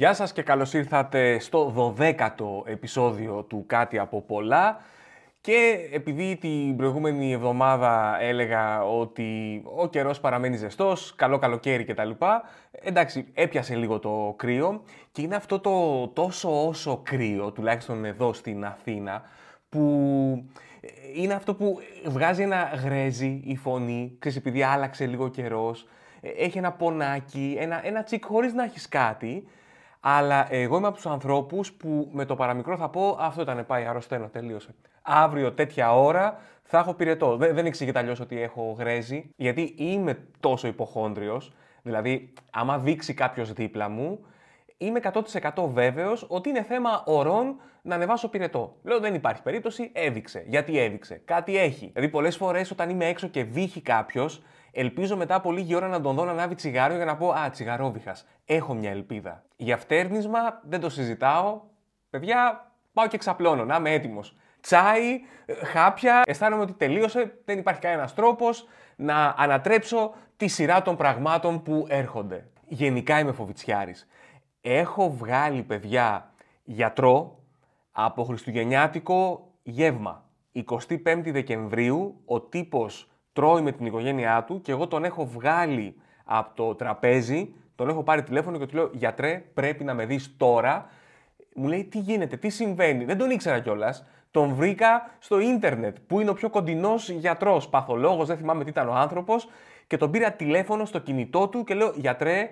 Γεια σας και καλώς ήρθατε στο 12ο επεισόδιο του Κάτι από πολλά. Και επειδή την προηγούμενη εβδομάδα έλεγα ότι ο καιρός παραμένει ζεστός, καλό καλοκαίρι κτλ. Εντάξει, έπιασε λίγο το κρύο και είναι αυτό το τόσο όσο κρύο, τουλάχιστον εδώ στην Αθήνα, που είναι αυτό που βγάζει ένα γρέζι η φωνή, ξέρεις, επειδή άλλαξε λίγο καιρός, έχει ένα πονάκι, ένα, ένα τσικ χωρίς να έχεις κάτι, αλλά εγώ είμαι από τους ανθρώπους που με το παραμικρό θα πω αυτό ήταν, πάει, αρρωσταίνω, τελείωσε αύριο τέτοια ώρα θα έχω πυρετό. Δεν, δεν εξηγείται αλλιώς ότι έχω γρέζι, γιατί είμαι τόσο υποχόντριο. Δηλαδή, άμα δείξει κάποιος δίπλα μου, είμαι 100% βέβαιος ότι είναι θέμα ωρών να ανεβάσω πυρετό. Λέω δεν υπάρχει περίπτωση, έδειξε. Γιατί έδειξε; Κάτι έχει. Δηλαδή, πολλές φορές όταν είμαι έξω και βύχει κάποιος, ελπίζω μετά από λίγη ώρα να τον δω να ανάβει τσιγάρο για να πω Α, τσιγαρόβιχας. Έχω μια ελπίδα. Για φτέρνισμα δεν το συζητάω. Παιδιά, πάω και ξαπλώνω, να είμαι έτοιμος τσάι, χάπια. Αισθάνομαι ότι τελείωσε, δεν υπάρχει κανένας τρόπος να ανατρέψω τη σειρά των πραγμάτων που έρχονται. Γενικά είμαι φοβητσιάρης. Έχω βγάλει παιδιά γιατρό από χριστουγεννιάτικο γεύμα. 25 Δεκεμβρίου ο τύπος τρώει με την οικογένειά του και εγώ τον έχω βγάλει από το τραπέζι, τον έχω πάρει τηλέφωνο και του λέω «Γιατρέ, πρέπει να με δεις τώρα». Μου λέει «Τι γίνεται, τι συμβαίνει». Δεν τον ήξερα κιόλας. Τον βρήκα στο ίντερνετ, που είναι ο πιο κοντινός γιατρός, παθολόγος, δεν θυμάμαι τι ήταν ο άνθρωπος, και τον πήρα τηλέφωνο στο κινητό του και λέω: Γιατρέ,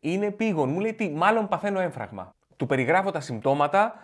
είναι πήγον. Μου λέει τι, μάλλον παθαίνω έμφραγμα. Του περιγράφω τα συμπτώματα,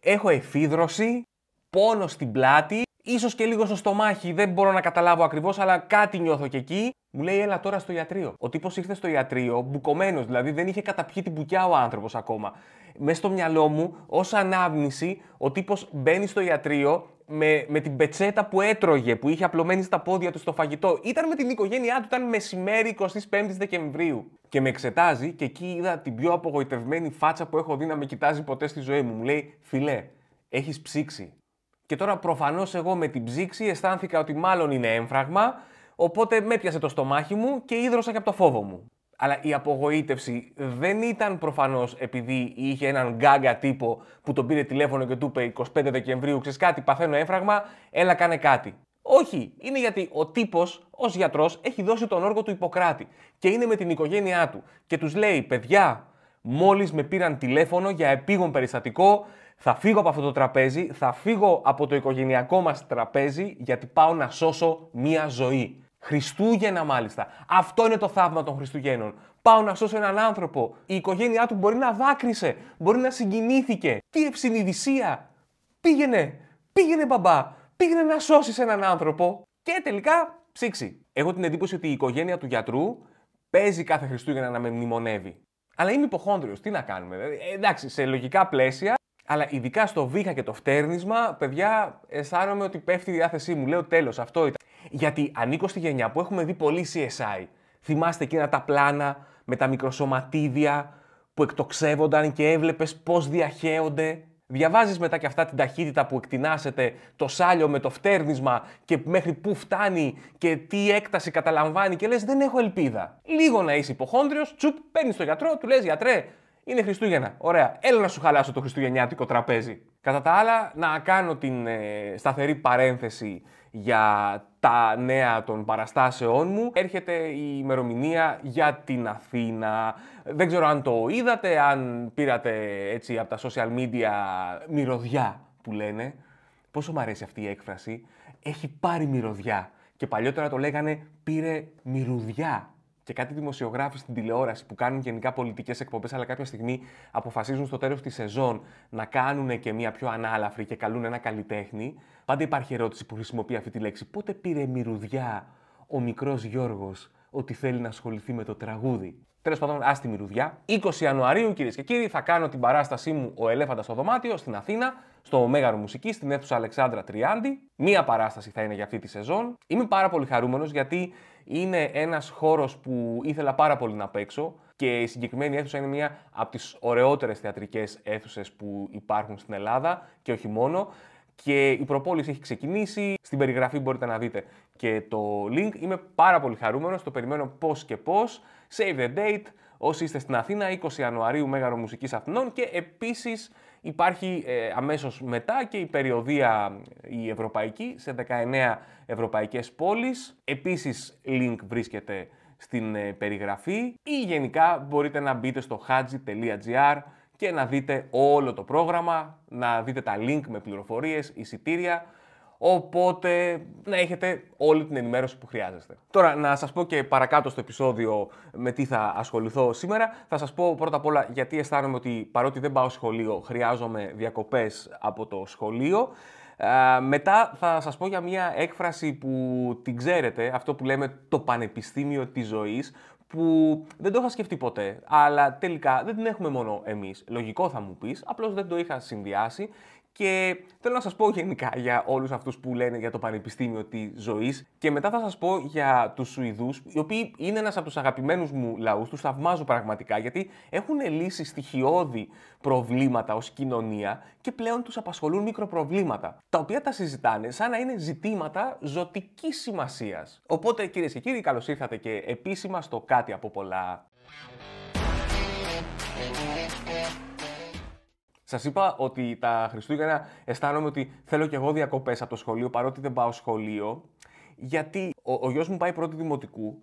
έχω εφίδρωση, πόνο στην πλάτη, ίσως και λίγο στο στομάχι, δεν μπορώ να καταλάβω ακριβώς, αλλά κάτι νιώθω και εκεί. Μου λέει, έλα τώρα στο ιατρείο. Ο τύπος ήρθε στο ιατρείο, μπουκωμένος, δηλαδή δεν είχε καταπιεί την μπουκιά ο άνθρωπος ακόμα. Μέσα στο μυαλό μου, ως ανάμνηση, ο τύπος μπαίνει στο ιατρείο με, με την πετσέτα που έτρωγε, που είχε απλωμένη στα πόδια του στο φαγητό. Ήταν με την οικογένειά του, ήταν μεσημέρι 25 Δεκεμβρίου. Και με εξετάζει και εκεί είδα την πιο απογοητευμένη φάτσα που έχω δει να με κοιτάζει ποτέ στη ζωή μου. Μου λέει, φιλέ, έχεις ψήξει. Και τώρα προφανώς εγώ με την ψήξη αισθάνθηκα ότι μάλλον είναι έμφραγμα Οπότε με έπιασε το στομάχι μου και ίδρωσα και από το φόβο μου. Αλλά η απογοήτευση δεν ήταν προφανώς επειδή είχε έναν γκάγκα τύπο που τον πήρε τηλέφωνο και του είπε 25 Δεκεμβρίου, ξέρεις κάτι, παθαίνω έμφραγμα, έλα κάνε κάτι. Όχι, είναι γιατί ο τύπος ως γιατρός έχει δώσει τον όργο του Ιπποκράτη και είναι με την οικογένειά του και τους λέει: Παιδιά, μόλις με πήραν τηλέφωνο για επίγον περιστατικό, θα φύγω από αυτό το τραπέζι, θα φύγω από το οικογενειακό μας τραπέζι γιατί πάω να σώσω μία ζωή. Χριστούγεννα μάλιστα. Αυτό είναι το θαύμα των Χριστουγέννων. Πάω να σώσω έναν άνθρωπο. Η οικογένειά του μπορεί να δάκρυσε, μπορεί να συγκινήθηκε. Τι ευσυνειδησία! Πήγαινε, πήγαινε μπαμπά, πήγαινε να σώσεις έναν άνθρωπο. Και τελικά ψήξει. Έχω την εντύπωση ότι η οικογένεια του γιατρού παίζει κάθε Χριστούγεννα να με μνημονεύει. Αλλά είμαι υποχόνδριος, τι να κάνουμε. Ε, εντάξει, σε λογικά πλαίσια, αλλά ειδικά στο βήχα και το φτέρνισμα, παιδιά, αισθάνομαι ότι πέφτει η διάθεσή μου. Λέω τέλος, αυτό ήταν. Γιατί ανήκω στη γενιά που έχουμε δει πολύ CSI. Θυμάστε εκείνα τα πλάνα με τα μικροσωματίδια που εκτοξεύονταν και έβλεπες πώς διαχέονται. Διαβάζεις μετά και αυτά την ταχύτητα που εκτινάσεται, το σάλιο με το φτέρνισμα και μέχρι πού φτάνει και τι έκταση καταλαμβάνει και λες δεν έχω ελπίδα. Λίγο να είσαι υποχόνδριος, τσουπ, παίρνεις το γιατρό, του λες γιατρέ, είναι Χριστούγεννα. Ωραία. Έλα να σου χαλάσω το χριστουγεννιάτικο τραπέζι. Κατά τα άλλα, να κάνω την ε, σταθερή παρένθεση για τα νέα των παραστάσεών μου. Έρχεται η ημερομηνία για την Αθήνα. Δεν ξέρω αν το είδατε, αν πήρατε έτσι από τα social media μυρωδιά που λένε. Πόσο μου αρέσει αυτή η έκφραση. Έχει πάρει μυρωδιά. Και παλιότερα το λέγανε πήρε μυρουδιά και κάτι δημοσιογράφοι στην τηλεόραση που κάνουν γενικά πολιτικές εκπομπές, αλλά κάποια στιγμή αποφασίζουν στο τέλος της σεζόν να κάνουν και μια πιο ανάλαφρη και καλούν ένα καλλιτέχνη, πάντα υπάρχει ερώτηση που χρησιμοποιεί αυτή τη λέξη. Πότε πήρε μυρουδιά ο μικρός Γιώργος ότι θέλει να ασχοληθεί με το τραγούδι; Τέλος πάντων, άστι μυρουδιά. 20 Ιανουαρίου, κυρίες και κύριοι, θα κάνω την παράστασή μου Ο Ελέφαντας στο Δωμάτιο στην Αθήνα, στο Μέγαρο Μουσική, στην αίθουσα Αλεξάνδρα Τριάντη. Μία παράσταση θα είναι για αυτή τη σεζόν. Είμαι πάρα πολύ χαρούμενος γιατί είναι ένας χώρος που ήθελα πάρα πολύ να παίξω και η συγκεκριμένη αίθουσα είναι μια από τις ωραιότερες θεατρικές αίθουσες που υπάρχουν στην Ελλάδα και όχι μόνο. Και η προπόληση έχει ξεκινήσει. Στην περιγραφή μπορείτε να δείτε και το link. Είμαι πάρα πολύ χαρούμενος, το περιμένω πώς και πώς. Save the date. όσοι είστε στην Αθήνα, 20 Ιανουαρίου Μέγαρο Μουσικής Αθηνών και επίσης υπάρχει ε, αμέσως μετά και η περιοδία η ευρωπαϊκή σε 19 ευρωπαϊκές πόλεις. Επίσης link βρίσκεται στην ε, περιγραφή ή γενικά μπορείτε να μπείτε στο haji.gr και να δείτε όλο το πρόγραμμα, να δείτε τα link με πληροφορίες, εισιτήρια, οπότε να έχετε όλη την ενημέρωση που χρειάζεστε. Τώρα να σας πω και παρακάτω στο επεισόδιο με τι θα ασχοληθώ σήμερα. Θα σας πω πρώτα απ' όλα γιατί αισθάνομαι ότι παρότι δεν πάω σχολείο χρειάζομαι διακοπές από το σχολείο. μετά θα σας πω για μια έκφραση που την ξέρετε, αυτό που λέμε το πανεπιστήμιο της ζωής, που δεν το είχα σκεφτεί ποτέ, αλλά τελικά δεν την έχουμε μόνο εμείς. Λογικό θα μου πεις, απλώς δεν το είχα συνδυάσει και θέλω να σας πω γενικά για όλους αυτούς που λένε για το Πανεπιστήμιο της Ζωής και μετά θα σας πω για τους Σουηδούς, οι οποίοι είναι ένας από τους αγαπημένους μου λαούς, τους θαυμάζω πραγματικά γιατί έχουν λύσει στοιχειώδη προβλήματα ως κοινωνία και πλέον τους απασχολούν μικροπροβλήματα, τα οποία τα συζητάνε σαν να είναι ζητήματα ζωτικής σημασίας. Οπότε κυρίες και κύριοι καλώς ήρθατε και επίσημα στο κάτι από πολλά. Σας είπα ότι τα Χριστούγεννα αισθάνομαι ότι θέλω κι εγώ διακοπές από το σχολείο παρότι δεν πάω σχολείο. Γιατί ο, ο γιος μου πάει πρώτη δημοτικού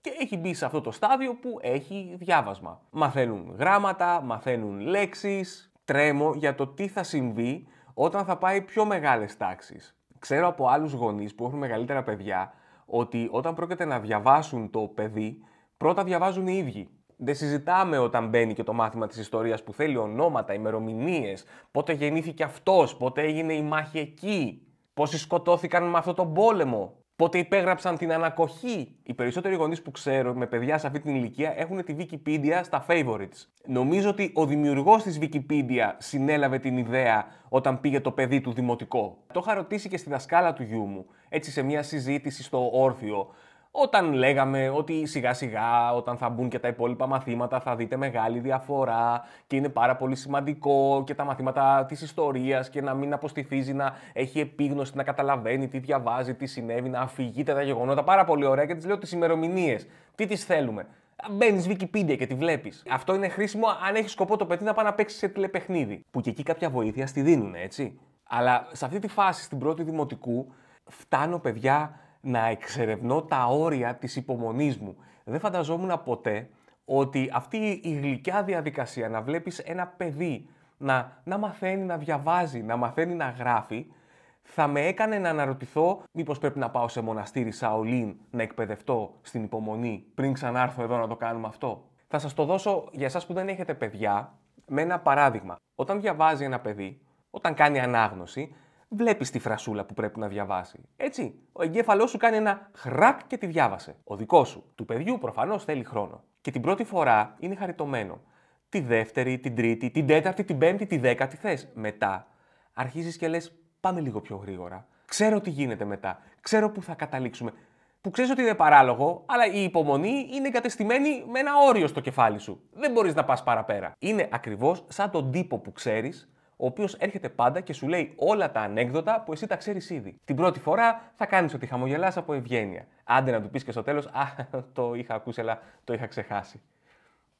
και έχει μπει σε αυτό το στάδιο που έχει διάβασμα. Μαθαίνουν γράμματα, μαθαίνουν λέξεις, τρέμω για το τι θα συμβεί όταν θα πάει πιο μεγάλες τάξεις. Ξέρω από άλλους γονείς που έχουν μεγαλύτερα παιδιά ότι όταν πρόκειται να διαβάσουν το παιδί, πρώτα διαβάζουν οι ίδιοι. Δεν συζητάμε όταν μπαίνει και το μάθημα της ιστορίας που θέλει ονόματα, ημερομηνίες, πότε γεννήθηκε αυτός, πότε έγινε η μάχη εκεί, πόσοι σκοτώθηκαν με αυτόν τον πόλεμο, πότε υπέγραψαν την ανακοχή. Οι περισσότεροι γονείς που ξέρω με παιδιά σε αυτή την ηλικία έχουν τη Wikipedia στα favorites. Νομίζω ότι ο δημιουργός της Wikipedia συνέλαβε την ιδέα όταν πήγε το παιδί του δημοτικό. Το είχα ρωτήσει και στη δασκάλα του γιού μου, έτσι σε μια συζήτηση στο όρθιο, όταν λέγαμε ότι σιγά σιγά όταν θα μπουν και τα υπόλοιπα μαθήματα θα δείτε μεγάλη διαφορά και είναι πάρα πολύ σημαντικό και τα μαθήματα της ιστορίας και να μην αποστηθίζει να έχει επίγνωση, να καταλαβαίνει τι διαβάζει, τι συνέβη, να αφηγείται τα γεγονότα. Πάρα πολύ ωραία και τις λέω τις ημερομηνίες. Τι τις θέλουμε; Μπαίνεις Wikipedia και τη βλέπεις. Αυτό είναι χρήσιμο αν έχεις σκοπό το παιδί να πάει να παίξει σε τηλεπαιχνίδι. Που και εκεί κάποια βοήθεια στη δίνουν, έτσι. Αλλά σε αυτή τη φάση, στην πρώτη δημοτικού, φτάνω παιδιά να εξερευνώ τα όρια της υπομονής μου. Δεν φανταζόμουν ποτέ ότι αυτή η γλυκιά διαδικασία να βλέπεις ένα παιδί να, να μαθαίνει να διαβάζει, να μαθαίνει να γράφει, θα με έκανε να αναρωτηθώ μήπως πρέπει να πάω σε μοναστήρι Σαολίν να εκπαιδευτώ στην υπομονή πριν ξανάρθω εδώ να το κάνουμε αυτό. Θα σας το δώσω για εσάς που δεν έχετε παιδιά με ένα παράδειγμα. Όταν διαβάζει ένα παιδί, όταν κάνει ανάγνωση, βλέπεις τη φρασούλα που πρέπει να διαβάσει. Έτσι; Ο εγκέφαλός σου κάνει ένα χρακ και τη διάβασε. Ο δικός σου. Του παιδιού προφανώς θέλει χρόνο. Και την πρώτη φορά είναι χαριτωμένο. Τη δεύτερη, την τρίτη, την τέταρτη, την πέμπτη, τη δέκατη θες. Μετά αρχίζεις και λες: Πάμε λίγο πιο γρήγορα. Ξέρω τι γίνεται μετά. Ξέρω πού θα καταλήξουμε. Που ξέρεις ότι είναι παράλογο, αλλά η υπομονή είναι εγκατεστημένη με ένα όριο στο κεφάλι σου. Δεν μπορείς να πας παραπέρα. Είναι ακριβώς σαν τον τύπο που ξέρεις ο οποίος έρχεται πάντα και σου λέει όλα τα ανέκδοτα που εσύ τα ξέρεις ήδη. Την πρώτη φορά θα κάνεις ότι χαμογελάς από ευγένεια. Άντε να του πεις και στο τέλος, Α, το είχα ακούσει, αλλά το είχα ξεχάσει.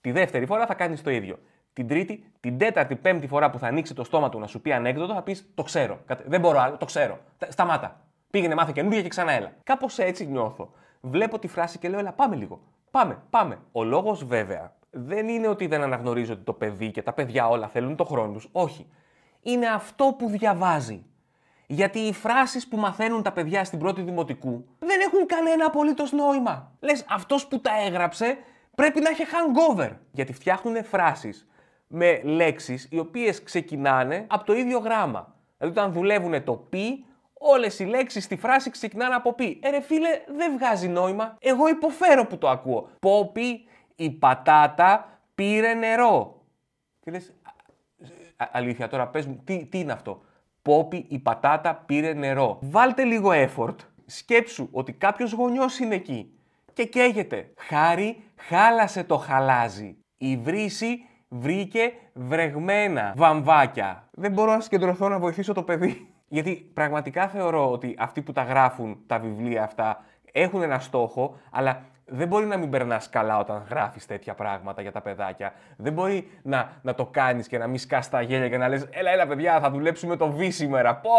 Τη δεύτερη φορά θα κάνεις το ίδιο. Την τρίτη, την τέταρτη, πέμπτη φορά που θα ανοίξει το στόμα του να σου πει ανέκδοτο, θα πεις Το ξέρω. Δεν μπορώ άλλο, το ξέρω. Σταμάτα. Πήγαινε, μάθε καινούργια και ξανά έλα. Κάπως έτσι νιώθω. Βλέπω τη φράση και λέω, Ελά, πάμε λίγο. Πάμε, πάμε. Ο λόγος βέβαια δεν είναι ότι δεν αναγνωρίζω ότι το παιδί και τα παιδιά όλα θέλουν το χρόνο τους. Όχι είναι αυτό που διαβάζει. Γιατί οι φράσεις που μαθαίνουν τα παιδιά στην πρώτη δημοτικού δεν έχουν κανένα απολύτως νόημα. Λες, αυτός που τα έγραψε πρέπει να έχει hangover. Γιατί φτιάχνουν φράσεις με λέξεις οι οποίες ξεκινάνε από το ίδιο γράμμα. Δηλαδή όταν δουλεύουν το πι, όλες οι λέξεις στη φράση ξεκινάνε από πι. Ε ρε φίλε, δεν βγάζει νόημα. Εγώ υποφέρω που το ακούω. Πόπι, η πατάτα πήρε νερό. Και λες, αλήθεια τώρα, πες μου, τι, τι είναι αυτό; Πόπι, η πατάτα πήρε νερό. Βάλτε λίγο effort. Σκέψου ότι κάποιος γονιός είναι εκεί και καίγεται. Χάρη χάλασε το χαλάζι. Η βρύση βρήκε βρεγμένα βαμβάκια. Δεν μπορώ να συγκεντρωθώ να βοηθήσω το παιδί. Γιατί πραγματικά θεωρώ ότι αυτοί που τα γράφουν τα βιβλία αυτά έχουν ένα στόχο, αλλά δεν μπορεί να μην περνάς καλά όταν γράφεις τέτοια πράγματα για τα παιδάκια. Δεν μπορεί να, να το κάνεις και να μην σκάς τα γέλια και να λες: Έλα, έλα, παιδιά, θα δουλέψουμε το β σήμερα. Πω!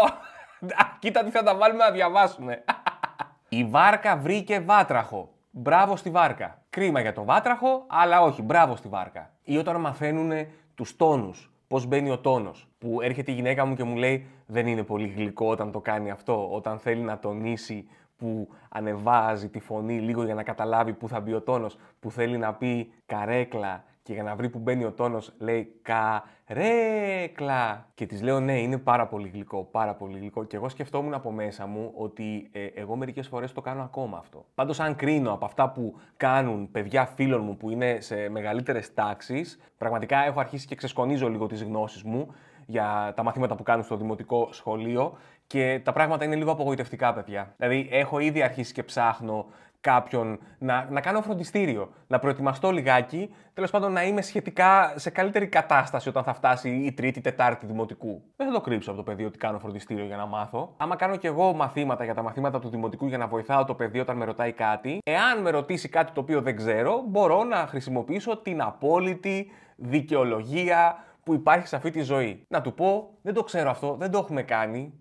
Κοίτα τι θα τα βάλουμε να διαβάσουμε. Η βάρκα βρήκε βάτραχο. Μπράβο στη βάρκα. Κρίμα για το βάτραχο, αλλά όχι, μπράβο στη βάρκα. Ή όταν μαθαίνουν τους τόνους, πώς μπαίνει ο τόνος. Που έρχεται η γυναίκα μου και μου λέει: Δεν είναι πολύ γλυκό όταν το κάνει αυτό. Όταν θέλει να τονίσει που ανεβάζει τη φωνή λίγο για να καταλάβει πού θα μπει ο τόνος, που θέλει να πει καρέκλα και για να βρει που μπαίνει ο τόνος λέει καρέκλα. Και της λέω ναι, είναι πάρα πολύ γλυκό, πάρα πολύ γλυκό. Και εγώ σκεφτόμουν από μέσα μου ότι ε, εγώ μερικές φορές το κάνω ακόμα αυτό. Πάντως αν κρίνω από αυτά που κάνουν παιδιά φίλων μου που είναι σε μεγαλύτερες τάξεις, πραγματικά έχω αρχίσει και ξεσκονίζω λίγο τις γνώσεις μου για τα μαθήματα που κάνουν στο δημοτικό σχολείο και τα πράγματα είναι λίγο απογοητευτικά, παιδιά. Δηλαδή, έχω ήδη αρχίσει και ψάχνω κάποιον να, να κάνω φροντιστήριο, να προετοιμαστώ λιγάκι, τέλος πάντων να είμαι σχετικά σε καλύτερη κατάσταση όταν θα φτάσει η τρίτη, τετάρτη δημοτικού. Δεν θα το κρύψω από το παιδί ότι κάνω φροντιστήριο για να μάθω. Άμα κάνω κι εγώ μαθήματα για τα μαθήματα του δημοτικού για να βοηθάω το παιδί όταν με ρωτάει κάτι, εάν με ρωτήσει κάτι το οποίο δεν ξέρω, μπορώ να χρησιμοποιήσω την απόλυτη δικαιολογία που υπάρχει σε αυτή τη ζωή. Να του πω, δεν το ξέρω αυτό, δεν το έχουμε κάνει,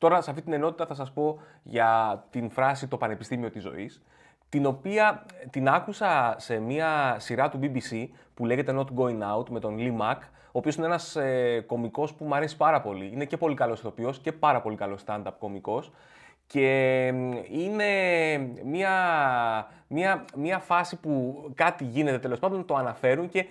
Τώρα, σε αυτή την ενότητα θα σας πω για την φράση «το πανεπιστήμιο της ζωής», την οποία ε, την άκουσα σε μια σειρά του BBC που λέγεται Not Going Out με τον Lee Mack, ο οποίος είναι ένας ε, κομικός που μου αρέσει πάρα πολύ. Είναι και πολύ καλός ηθοποιός και πάρα πολύ καλός stand-up κομικός. Και είναι μια, μια, μια φάση που κάτι γίνεται τέλος πάντων, το αναφέρουν και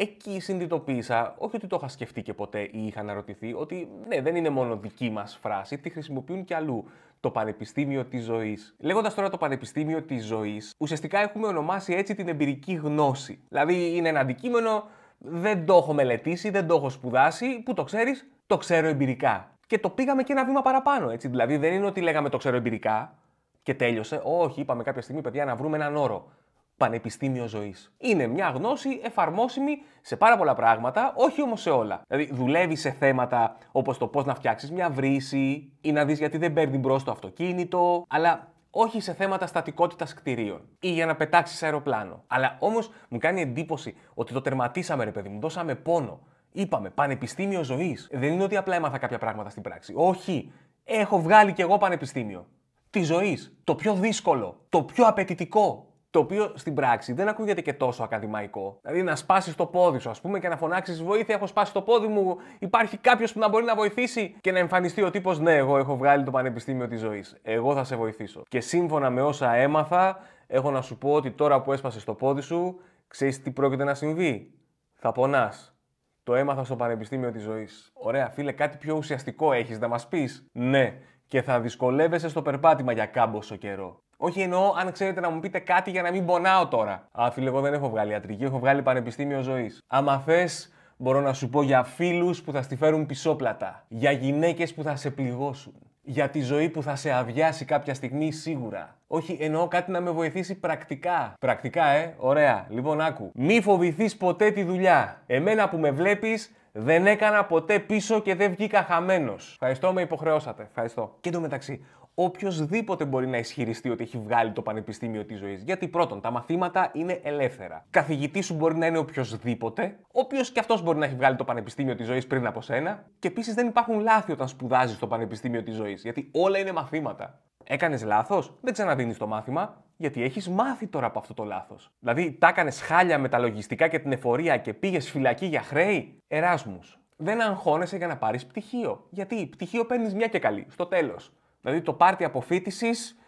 εκεί συνειδητοποίησα, όχι ότι το είχα σκεφτεί και ποτέ ή είχα αναρωτηθεί, ότι ναι, δεν είναι μόνο δική μας φράση, τη χρησιμοποιούν και αλλού. Το Πανεπιστήμιο της Ζωής. Λέγοντας τώρα το Πανεπιστήμιο της Ζωής, ουσιαστικά έχουμε ονομάσει έτσι την εμπειρική γνώση. Δηλαδή είναι ένα αντικείμενο, δεν το έχω μελετήσει, δεν το έχω σπουδάσει, που το ξέρεις, το ξέρω εμπειρικά. Και το πήγαμε και ένα βήμα παραπάνω, έτσι. Δηλαδή δεν είναι ότι λέγαμε το ξέρω εμπειρικά και τέλειωσε. Όχι, είπαμε κάποια στιγμή, παιδιά, να βρούμε έναν όρο πανεπιστήμιο ζωής. Είναι μια γνώση εφαρμόσιμη σε πάρα πολλά πράγματα, όχι όμως σε όλα. Δηλαδή, δουλεύει σε θέματα όπως το πώς να φτιάξεις μια βρύση ή να δεις γιατί δεν παίρνει μπρος το αυτοκίνητο, αλλά όχι σε θέματα στατικότητας κτηρίων ή για να πετάξεις αεροπλάνο. Αλλά όμως μου κάνει εντύπωση ότι το τερματίσαμε, ρε παιδί μου, δώσαμε πόνο. Είπαμε πανεπιστήμιο ζωής. Δεν είναι ότι απλά έμαθα κάποια πράγματα στην πράξη. Όχι. Έχω βγάλει κι εγώ πανεπιστήμιο. Τη ζωής. Το πιο δύσκολο. Το πιο απαιτητικό. Το οποίο στην πράξη δεν ακούγεται και τόσο ακαδημαϊκό. Δηλαδή να σπάσεις το πόδι σου, ας πούμε, και να φωνάξεις Βοήθεια, έχω σπάσει το πόδι μου. Υπάρχει κάποιος που να μπορεί να βοηθήσει και να εμφανιστεί ο τύπος Ναι, εγώ έχω βγάλει το πανεπιστήμιο της ζωής. Εγώ θα σε βοηθήσω. Και σύμφωνα με όσα έμαθα, έχω να σου πω ότι τώρα που έσπασες το πόδι σου, ξέρεις τι πρόκειται να συμβεί. Θα πονάς. Το έμαθα στο πανεπιστήμιο της ζωής. Ωραία, φίλε, κάτι πιο ουσιαστικό έχεις να μας πεις; Ναι, και θα δυσκολεύεσαι στο περπάτημα για κάμποσο καιρό. Όχι εννοώ αν ξέρετε να μου πείτε κάτι για να μην πονάω τώρα. Α, φίλε, εγώ δεν έχω βγάλει ιατρική, έχω βγάλει πανεπιστήμιο ζωής. Άμα θες, μπορώ να σου πω για φίλους που θα στη φέρουν πισόπλατα. Για γυναίκες που θα σε πληγώσουν. Για τη ζωή που θα σε αδειάσει κάποια στιγμή σίγουρα. Όχι, εννοώ κάτι να με βοηθήσει πρακτικά. Πρακτικά, ε, ωραία. Λοιπόν, άκου. Μη φοβηθείς ποτέ τη δουλειά. Εμένα που με βλέπεις, δεν έκανα ποτέ πίσω και δεν βγήκα χαμένος. Ευχαριστώ, με υποχρεώσατε. Ευχαριστώ. Και εντωμεταξύ, οποιοδήποτε μπορεί να ισχυριστεί ότι έχει βγάλει το πανεπιστήμιο της ζωής. Γιατί πρώτον, τα μαθήματα είναι ελεύθερα. Καθηγητής σου μπορεί να είναι οποιοδήποτε, ο οποίος και αυτός μπορεί να έχει βγάλει το πανεπιστήμιο της ζωής πριν από σένα. Και επίσης δεν υπάρχουν λάθη όταν σπουδάζεις το πανεπιστήμιο της ζωής. Γιατί όλα είναι μαθήματα. Έκανες λάθος, δεν ξαναδίνεις το μάθημα, γιατί έχεις μάθει τώρα από αυτό το λάθος. Δηλαδή, τα έκανες χάλια με τα λογιστικά και την εφορία και πήγες φυλακή για χρέη; Εράσμους. Δεν αγχώνεσαι για να πάρεις πτυχίο. Γιατί πτυχίο παίρνεις μια και καλή, στο τέλος. Δηλαδή το πάρτι αποφύτησης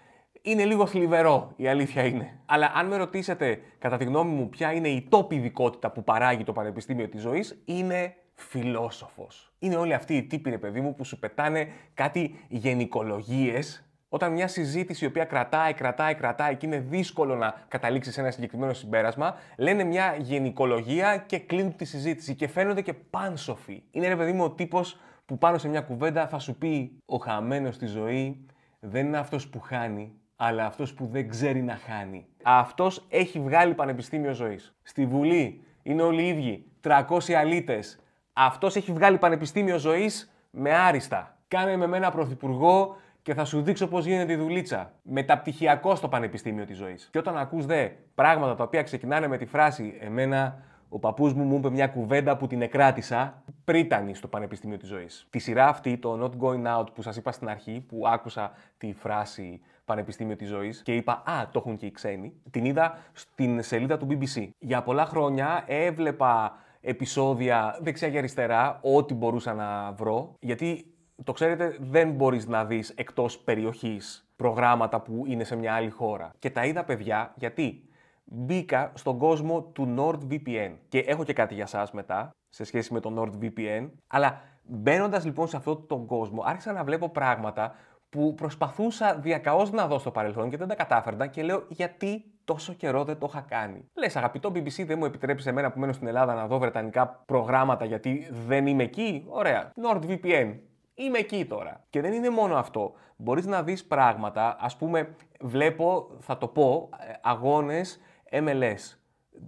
είναι λίγο θλιβερό, η αλήθεια είναι. Αλλά αν με ρωτήσετε, κατά τη γνώμη μου, ποια είναι η τόπη ειδικότητα που παράγει το Πανεπιστήμιο της Ζωής, είναι φιλόσοφος. Είναι όλοι αυτοί οι τύποι, ρε παιδί μου, που σου πετάνε κάτι γενικολογίες όταν μια συζήτηση η οποία κρατάει, κρατάει, κρατάει και είναι δύσκολο να καταλήξεις σε ένα συγκεκριμένο συμπέρασμα, λένε μια γενικολογία και κλείνουν τη συζήτηση και φαίνονται και πάνσοφοι. Είναι ρε παιδί μου ο τύπος που πάνω σε μια κουβέντα θα σου πει ο χαμένος στη ζωή δεν είναι αυτός που χάνει, αλλά αυτός που δεν ξέρει να χάνει. Αυτός έχει βγάλει πανεπιστήμιο ζωής. Στη Βουλή είναι όλοι οι ίδιοι, 300 αλήτες. Αυτός έχει βγάλει πανεπιστήμιο ζωής με άριστα. Κάνε με μένα πρωθυπουργό και θα σου δείξω πώς γίνεται η δουλίτσα. Μεταπτυχιακό στο Πανεπιστήμιο της Ζωής. Και όταν ακούς δε πράγματα τα οποία ξεκινάνε με τη φράση Εμένα ο παππούς μου μου είπε μια κουβέντα που την εκράτησα πρίτανη στο Πανεπιστήμιο της Ζωής. Τη σειρά αυτή, το Not Going Out που σας είπα στην αρχή, που άκουσα τη φράση Πανεπιστήμιο της Ζωής και είπα Α, το έχουν και οι ξένοι, την είδα στην σελίδα του BBC. Για πολλά χρόνια έβλεπα επεισόδια δεξιά και αριστερά, ό,τι μπορούσα να βρω, γιατί το ξέρετε, δεν μπορείς να δεις εκτός περιοχής προγράμματα που είναι σε μια άλλη χώρα. Και τα είδα παιδιά γιατί μπήκα στον κόσμο του NordVPN. Και έχω και κάτι για σας μετά, σε σχέση με το NordVPN. Αλλά μπαίνοντας λοιπόν σε αυτόν τον κόσμο, άρχισα να βλέπω πράγματα που προσπαθούσα διακαώς να δω στο παρελθόν και δεν τα κατάφερνα και λέω γιατί τόσο καιρό δεν το είχα κάνει. Λες, αγαπητό BBC, δεν μου επιτρέπει εμένα που μένω στην Ελλάδα να δω βρετανικά προγράμματα γιατί δεν είμαι εκεί. Ωραία. NordVPN. Είμαι εκεί τώρα. Και δεν είναι μόνο αυτό. Μπορείς να δεις πράγματα, ας πούμε, βλέπω, θα το πω, ε, αγώνες MLS.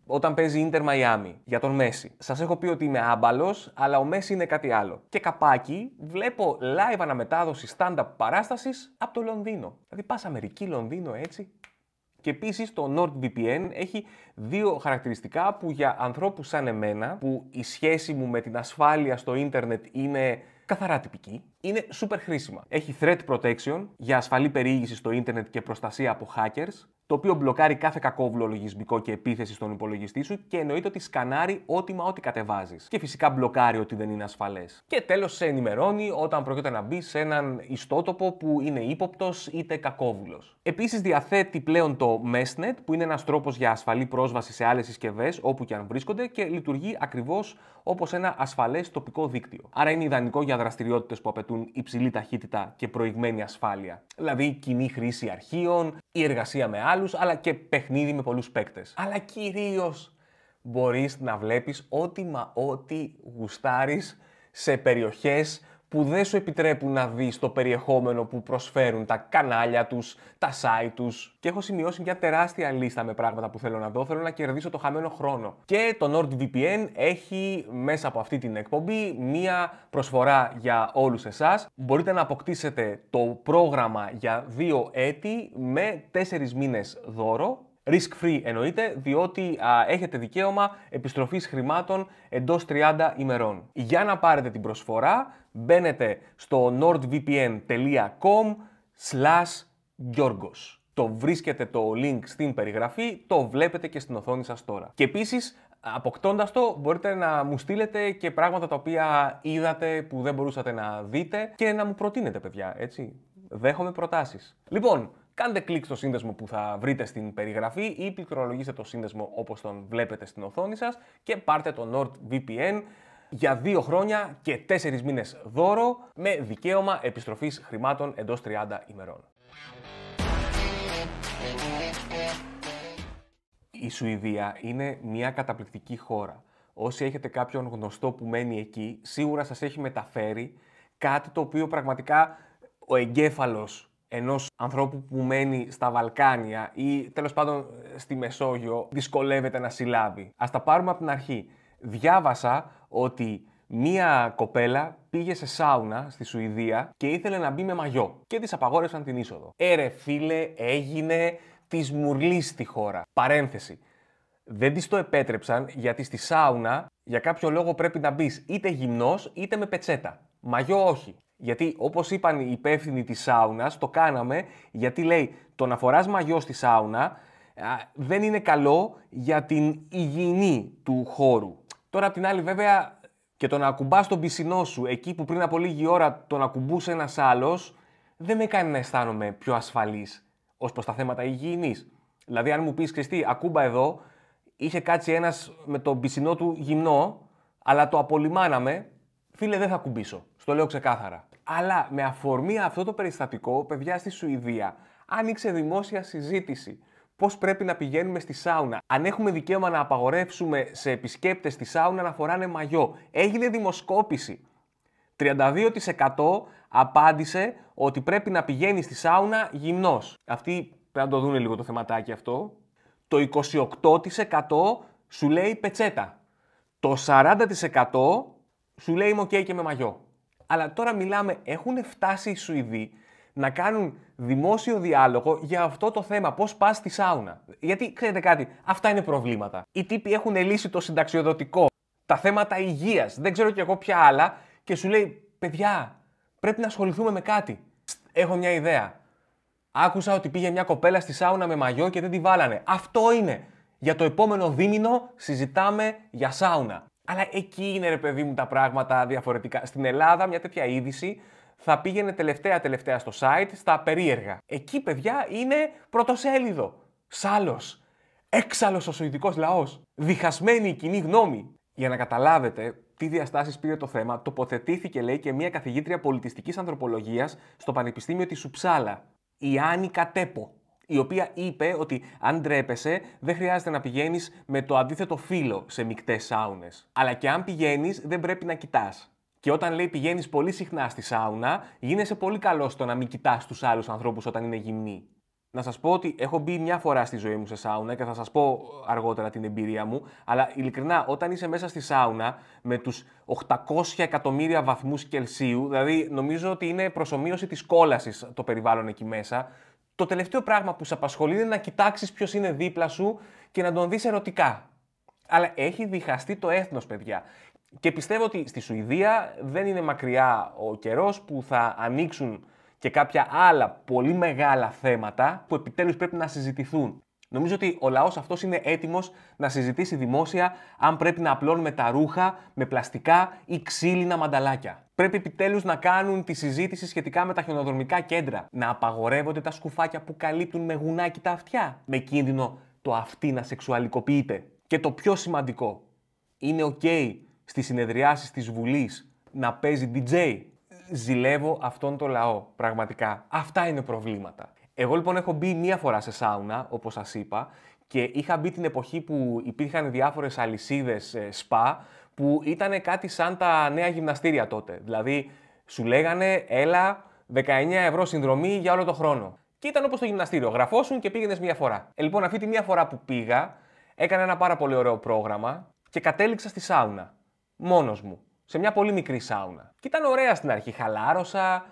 Όταν παίζει Inter Miami για τον Μέση. Σας έχω πει ότι είμαι άμπαλος, αλλά ο Μέση είναι κάτι άλλο. Και καπάκι βλέπω live αναμετάδοση stand-up παράστασης από το Λονδίνο. Δηλαδή πας Αμερική, Λονδίνο έτσι. Και επίσης το NordVPN έχει δύο χαρακτηριστικά που για ανθρώπους σαν εμένα, που η σχέση μου με την ασφάλεια στο ίντερνετ είναι καθαρά τυπική, είναι super χρήσιμα. Έχει threat protection για ασφαλή περιήγηση στο ίντερνετ και προστασία από hackers το οποίο μπλοκάρει κάθε κακόβουλο λογισμικό και επίθεση στον υπολογιστή σου και εννοείται ότι σκανάρει ό,τι μα ό,τι κατεβάζεις. Και φυσικά μπλοκάρει ότι δεν είναι ασφαλές. Και τέλος σε ενημερώνει όταν πρόκειται να μπει σε έναν ιστότοπο που είναι ύποπτος είτε κακόβουλος. Επίσης διαθέτει πλέον το Messnet, που είναι ένας τρόπος για ασφαλή πρόσβαση σε άλλες συσκευές όπου και αν βρίσκονται και λειτουργεί ακριβώς όπως ένα ασφαλές τοπικό δίκτυο. Άρα είναι ιδανικό για δραστηριότητες που απαιτούν υψηλή ταχύτητα και προηγμένη ασφάλεια. Δηλαδή κοινή χρήση αρχείων, η εργασία με άλλους, αλλά και παιχνίδι με πολλούς παίκτες. Αλλά κυρίως μπορείς να βλέπεις ό,τι μα ό,τι γουστάρεις σε περιοχές που δεν σου επιτρέπουν να δεις το περιεχόμενο που προσφέρουν τα κανάλια τους, τα site τους. Και έχω σημειώσει μια τεράστια λίστα με πράγματα που θέλω να δω, θέλω να κερδίσω το χαμένο χρόνο. Και το NordVPN έχει μέσα από αυτή την εκπομπή μία προσφορά για όλους εσάς. Μπορείτε να αποκτήσετε το πρόγραμμα για δύο έτη με τέσσερις μήνες δώρο Risk free εννοείται, διότι έχετε δικαίωμα επιστροφής χρημάτων εντός 30 ημερών. Για να πάρετε την προσφορά, μπαίνετε στο nordvpn.com slash Το βρίσκετε το link στην περιγραφή, το βλέπετε και στην οθόνη σας τώρα. Και επίσης, αποκτώντας το, μπορείτε να μου στείλετε και πράγματα τα οποία είδατε που δεν μπορούσατε να δείτε και να μου προτείνετε, παιδιά, έτσι. Δέχομαι προτάσεις. Λοιπόν, Κάντε κλικ στο σύνδεσμο που θα βρείτε στην περιγραφή ή πληκτρολογήστε το σύνδεσμο όπως τον βλέπετε στην οθόνη σας και πάρτε το NordVPN για δύο χρόνια και τέσσερις μήνες δώρο με δικαίωμα επιστροφής χρημάτων εντός 30 ημερών. Η Σουηδία είναι μια καταπληκτική χώρα. Όσοι έχετε κάποιον γνωστό που μένει εκεί, σίγουρα σας έχει μεταφέρει κάτι το οποίο πραγματικά ο εγκέφαλος ενός ανθρώπου που μένει στα Βαλκάνια ή τέλος πάντων στη Μεσόγειο δυσκολεύεται να συλλάβει. Ας τα πάρουμε από την αρχή. Διάβασα ότι μία κοπέλα πήγε σε σάουνα στη Σουηδία και ήθελε να μπει με μαγιό και της απαγόρευσαν την είσοδο. Έρε φίλε, έγινε της μουρλής στη χώρα. Παρένθεση. Δεν της το επέτρεψαν γιατί στη σάουνα για κάποιο λόγο πρέπει να μπεις είτε γυμνός είτε με πετσέτα. Μαγιό όχι. Γιατί όπως είπαν οι υπεύθυνοι της σάουνας, το κάναμε γιατί λέει το να φοράς μαγιό στη σάουνα δεν είναι καλό για την υγιεινή του χώρου. Τώρα απ' την άλλη βέβαια και το να ακουμπάς τον πισινό σου εκεί που πριν από λίγη ώρα τον ακουμπούσε ένας άλλος, δεν με κάνει να αισθάνομαι πιο ασφαλής ως προς τα θέματα υγιεινής. Δηλαδή, αν μου πεις Χριστί, ακούμπα εδώ, είχε κάτσει ένας με τον πισινό του γυμνό, αλλά το απολυμάναμε, φίλε δεν θα κουμπίσω. Στο λέω ξεκάθαρα. Αλλά με αφορμή αυτό το περιστατικό, παιδιά στη Σουηδία, άνοιξε δημόσια συζήτηση. Πώς πρέπει να πηγαίνουμε στη σάουνα. Αν έχουμε δικαίωμα να απαγορεύσουμε σε επισκέπτες στη σάουνα να φοράνε μαγιό. Έγινε δημοσκόπηση. 32% απάντησε ότι πρέπει να πηγαίνει στη σάουνα γυμνός. Αυτοί πρέπει να το δουν λίγο το θεματάκι αυτό. Το 28% σου λέει πετσέτα. Το 40% σου λέει είμαι ok και με μαγιό. Αλλά τώρα μιλάμε, έχουν φτάσει οι Σουηδοί να κάνουν δημόσιο διάλογο για αυτό το θέμα. Πώς πας στη σάουνα. Γιατί ξέρετε κάτι, αυτά είναι προβλήματα. Οι τύποι έχουν λύσει το συνταξιοδοτικό, τα θέματα υγείας, δεν ξέρω κι εγώ ποια άλλα, και σου λέει, παιδιά, πρέπει να ασχοληθούμε με κάτι. Έχω μια ιδέα. Άκουσα ότι πήγε μια κοπέλα στη σάουνα με μαγιό και δεν τη βάλανε. Αυτό είναι. Για το επόμενο δίμηνο συζητάμε για σάουνα. Αλλά εκεί είναι ρε παιδί μου τα πράγματα διαφορετικά. Στην Ελλάδα μια τέτοια είδηση θα πήγαινε τελευταία-τελευταία στο site, στα περίεργα. Εκεί, παιδιά, είναι πρωτοσέλιδο. Σάλος. Έξαλλος ο σουηδικός λαός. Διχασμένη η κοινή γνώμη. Για να καταλάβετε τι διαστάσεις πήρε το θέμα, τοποθετήθηκε, λέει, και μια καθηγήτρια πολιτιστικής ανθρωπολογίας στο Πανεπιστήμιο της Σουψάλα. Η Άννη Κατέπο η οποία είπε ότι αν ντρέπεσαι, δεν χρειάζεται να πηγαίνεις με το αντίθετο φύλλο σε μεικτές σάουνες. Αλλά και αν πηγαίνεις, δεν πρέπει να κοιτάς. Και όταν λέει πηγαίνεις πολύ συχνά στη σάουνα, γίνεσαι πολύ καλός στο να μην κοιτάς τους άλλους ανθρώπους όταν είναι γυμνοί. Να σας πω ότι έχω μπει μια φορά στη ζωή μου σε σάουνα και θα σας πω αργότερα την εμπειρία μου, αλλά ειλικρινά όταν είσαι μέσα στη σάουνα με τους 800 εκατομμύρια βαθμούς Κελσίου, δηλαδή νομίζω ότι είναι προσωμείωση της κόλασης το περιβάλλον εκεί μέσα, το τελευταίο πράγμα που σε απασχολεί είναι να κοιτάξεις ποιος είναι δίπλα σου και να τον δεις ερωτικά. Αλλά έχει διχαστεί το έθνος, παιδιά. Και πιστεύω ότι στη Σουηδία δεν είναι μακριά ο καιρός που θα ανοίξουν και κάποια άλλα πολύ μεγάλα θέματα που επιτέλους πρέπει να συζητηθούν. Νομίζω ότι ο λαός αυτός είναι έτοιμος να συζητήσει δημόσια αν πρέπει να απλώνουμε τα ρούχα με πλαστικά ή ξύλινα μανταλάκια. Πρέπει επιτέλους να κάνουν τη συζήτηση σχετικά με τα χιονοδρομικά κέντρα. Να απαγορεύονται τα σκουφάκια που καλύπτουν με γουνάκι τα αυτιά. Με κίνδυνο το αυτί να σεξουαλικοποιείται. Και το πιο σημαντικό, είναι ok στις συνεδριάσεις της Βουλής να παίζει DJ. Ζηλεύω αυτόν τον λαό, πραγματικά. Αυτά είναι προβλήματα. Εγώ λοιπόν έχω μπει μία φορά σε σάουνα, όπως σας είπα, και είχα μπει την εποχή που υπήρχαν διάφορες αλυσίδες ε, σπα, που ήταν κάτι σαν τα νέα γυμναστήρια τότε. Δηλαδή, σου λέγανε, έλα, 19 ευρώ συνδρομή για όλο το χρόνο. Και ήταν όπως το γυμναστήριο, γραφόσουν και πήγαινες μία φορά. Ε, λοιπόν, αυτή τη μία φορά που πήγα, έκανα ένα πάρα πολύ ωραίο πρόγραμμα και κατέληξα στη σάουνα. Μόνος μου. Σε μια πολύ μικρή σάουνα. Και ήταν ωραία στην αρχή. Χαλάρωσα,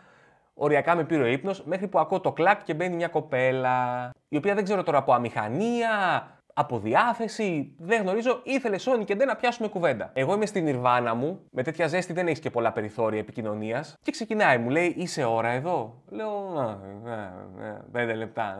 οριακά με πήρε ο ύπνος, μέχρι που ακούω το κλακ και μπαίνει μια κοπέλα. Η οποία δεν ξέρω τώρα από αμηχανία, από διάθεση, δεν γνωρίζω, ήθελε Σόνι και δεν να πιάσουμε κουβέντα. Εγώ είμαι στην Ιρβάνα μου, με τέτοια ζέστη δεν έχεις και πολλά περιθώρια επικοινωνίας. Και ξεκινάει, μου λέει, Είσαι ώρα εδώ; Λέω, Πέντε λεπτά.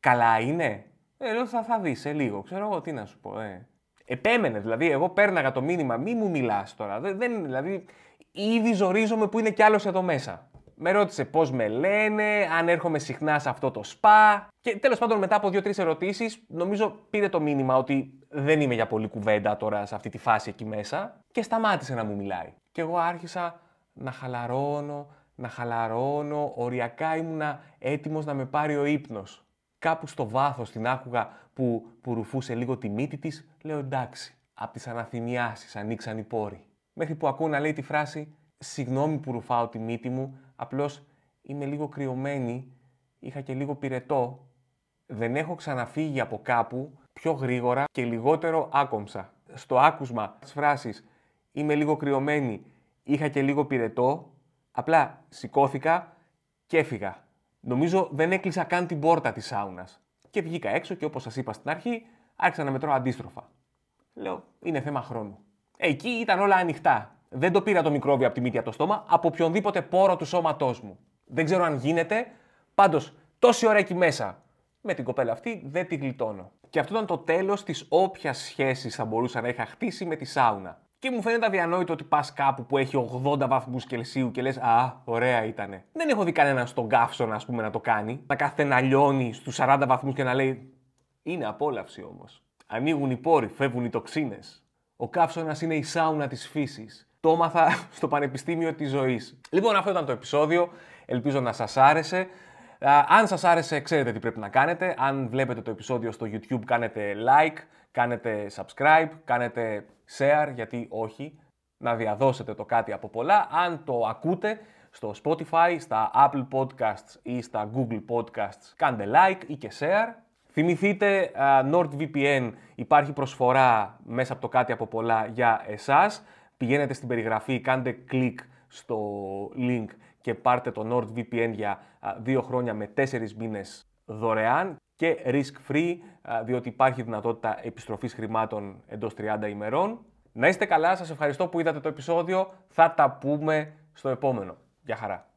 Καλά είναι; Ε, λέω, θα, θα δεις σε λίγο. Ξέρω εγώ τι να σου πω. Ε. Επέμενε, δηλαδή, εγώ πέρναγα το μήνυμα, μη μου μιλάς τώρα. Δεν, δεν, δηλαδή, ήδη ζορίζομαι που είναι κι άλλος εδώ μέσα. Με ρώτησε πώς με λένε, αν έρχομαι συχνά σε αυτό το σπα. Και τέλος πάντων, μετά από δύο-τρεις ερωτήσεις, νομίζω πήρε το μήνυμα ότι δεν είμαι για πολύ κουβέντα τώρα σε αυτή τη φάση εκεί μέσα και σταμάτησε να μου μιλάει. Και εγώ άρχισα να χαλαρώνω, να χαλαρώνω, οριακά ήμουνα έτοιμος να με πάρει ο ύπνος. Κάπου στο βάθος την άκουγα που, που ρουφούσε λίγο τη μύτη της, λέω εντάξει. Απ' τις αναθυμιάσεις ανοίξαν οι πόροι. Μέχρι που ακούω να λέει τη φράση Συγγνώμη που ρουφάω τη μύτη μου, απλώς είμαι λίγο κρυωμένη, είχα και λίγο πυρετό. Δεν έχω ξαναφύγει από κάπου πιο γρήγορα και λιγότερο άκομψα. Στο άκουσμα της φράσης «Είμαι λίγο κρυωμένη, είχα και λίγο πυρετό», απλά σηκώθηκα και έφυγα. Νομίζω δεν έκλεισα καν την πόρτα της σάουνας. Και βγήκα έξω και όπως σας είπα στην αρχή, άρχισα να μετρώ αντίστροφα. Λέω, είναι θέμα χρόνου. Εκεί ήταν όλα ανοιχτά. Δεν το πήρα το μικρόβιο από τη μύτη από το στόμα, από οποιονδήποτε πόρο του σώματός μου. Δεν ξέρω αν γίνεται, πάντως τόση ώρα εκεί μέσα. Με την κοπέλα αυτή δεν τη γλιτώνω. Και αυτό ήταν το τέλος της όποιας σχέσης θα μπορούσα να είχα χτίσει με τη σάουνα. Και μου φαίνεται αδιανόητο ότι πας κάπου που έχει 80 βαθμούς Κελσίου και λες: Α, ωραία ήτανε. Δεν έχω δει κανέναν στον καύσωνα, ας πούμε, να το κάνει. Να κάθεται να λιώνει στους 40 βαθμούς και να λέει: Είναι απόλαυση όμως. Ανοίγουν οι πόροι, φεύγουν οι τοξίνες. Ο καύσωνας είναι η σάουνα της φύσης το έμαθα στο Πανεπιστήμιο της Ζωής. Λοιπόν, αυτό ήταν το επεισόδιο. Ελπίζω να σας άρεσε. Αν σας άρεσε, ξέρετε τι πρέπει να κάνετε. Αν βλέπετε το επεισόδιο στο YouTube, κάνετε like, κάνετε subscribe, κάνετε share, γιατί όχι, να διαδώσετε το κάτι από πολλά. Αν το ακούτε στο Spotify, στα Apple Podcasts ή στα Google Podcasts, κάντε like ή και share. Θυμηθείτε, NordVPN υπάρχει προσφορά μέσα από το κάτι από πολλά για εσάς πηγαίνετε στην περιγραφή, κάντε κλικ στο link και πάρτε το NordVPN για δύο χρόνια με τέσσερις μήνες δωρεάν και risk free, διότι υπάρχει δυνατότητα επιστροφής χρημάτων εντός 30 ημερών. Να είστε καλά, σας ευχαριστώ που είδατε το επεισόδιο. Θα τα πούμε στο επόμενο. Γεια χαρά.